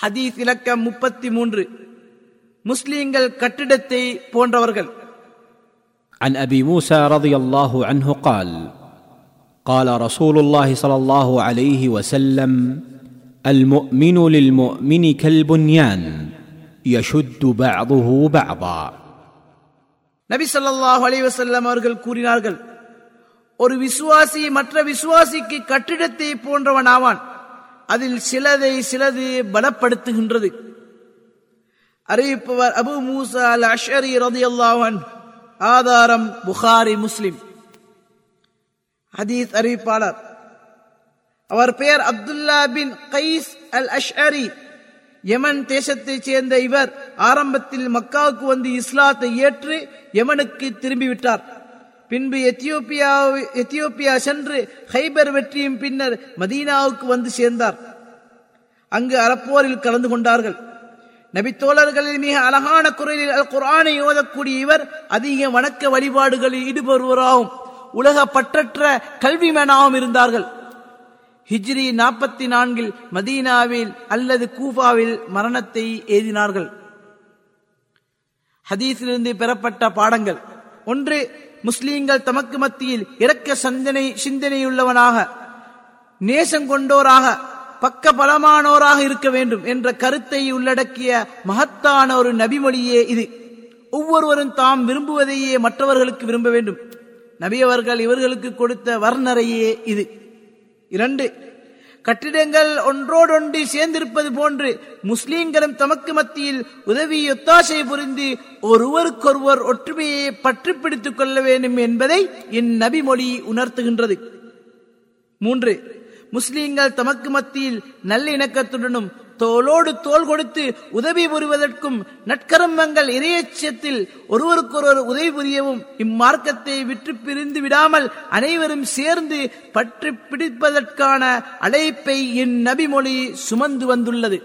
ஹதீஸ் இலக்கம் முப்பத்தி மூன்று முஸ்லிம்கள் கட்டிடத்தை போன்றவர்கள் عن ابي موسى رضي الله عنه قال قال رسول الله صلى الله عليه وسلم المؤمن للمؤمن كالبنيان يشد بعضه بعضا நபி ஸல்லல்லாஹு அலைஹி வஸல்லம் அவர்கள் கூறினார்கள் ஒரு விசுவாசி மற்ற விசுவாசிக்கு கட்டிடத்தை போன்றவன் ஆவான் அதில் சிலதை சிலது பலப்படுத்துகின்றது. அறிவிப்பவர் அபு மூசா அல் அஷரி ரதியல்லாஹு ஆதாரம் புகாரி முஸ்லிம். ஹதீஸ் அறிவிப்பாளர். அவர் பெயர் Abdullah bin Qais al Ashari Yemen தேசத்தைச் சேர்ந்த இவர் ஆரம்பத்தில் மக்காவுக்கு வந்து இஸ்லாத்தை ஏற்று யமனுக்கு திரும்பிவிட்டார். பின்பு எத்தியோப்பியா எத்தியோப்பியா சென்று ஹைபர் வெற்றியும் பின்னர் மதீனாவுக்கு வந்து சேர்ந்தார். அங்கு அறப்போரில் கலந்து கொண்டார்கள். நபித்தோழர்களில் மிக அழகான குரலில் அல் குரானை ஓதக்கூடிய இவர் அதிக வணக்க வழிபாடுகளில் ஈடுபடுவராகவும் உலக பற்றற்ற கல்விமேனாகவும் இருந்தார்கள். ஹிஜ்ரி நாற்பத்தி நான்கில் மதீனாவில் அல்லது கூஃபாவில் மரணத்தை எழுதினார்கள் ஹதீஸிலிருந்து பெறப்பட்ட பாடங்கள். ஒன்று முஸ்லீம்கள் தமக்கு மத்தியில் இரக்க சந்தனை சிந்தனையுள்ளவனாக நேசம் கொண்டோராக பக்க பலமானோராக இருக்க வேண்டும் என்ற கருத்தை உள்ளடக்கிய மகத்தான ஒரு நபிமொழியே இது. ஒவ்வொருவரும் தாம் விரும்புவதையே மற்றவர்களுக்கு விரும்ப வேண்டும். நபி அவர்கள் இவர்களுக்கு கொடுத்த வர்ணரையே இது. இரண்டு கட்டிடங்கள் ஒன்றோடொன்று சேர்ந்திருப்பது போன்று முஸ்லீம்களும் தமக்கு மத்தியில் உதவி ஒத்தாசை புரிந்து ஒருவருக்கொருவர் ஒற்றுமையை பற்றி பிடித்துக் கொள்ள வேண்டும் என்பதை இந்நபி மொழி உணர்த்துகின்றது. மூன்று முஸ்லீம்கள் தமக்கு மத்தியில் நல்ல இணக்கத்துடனும் தோளோடு தோல் கொடுத்து உதவி புரிவதற்கும் நற்கரம்பங்கள் இறையச்சத்தில் ஒருவருக்கொருவர் உதவி புரியவும் இம்மார்க்கத்தை விற்று பிரிந்து விடாமல் அனைவரும் சேர்ந்து பற்றி பிடிப்பதற்கான அழைப்பை இந்நபிமொழி சுமந்து வந்துள்ளது.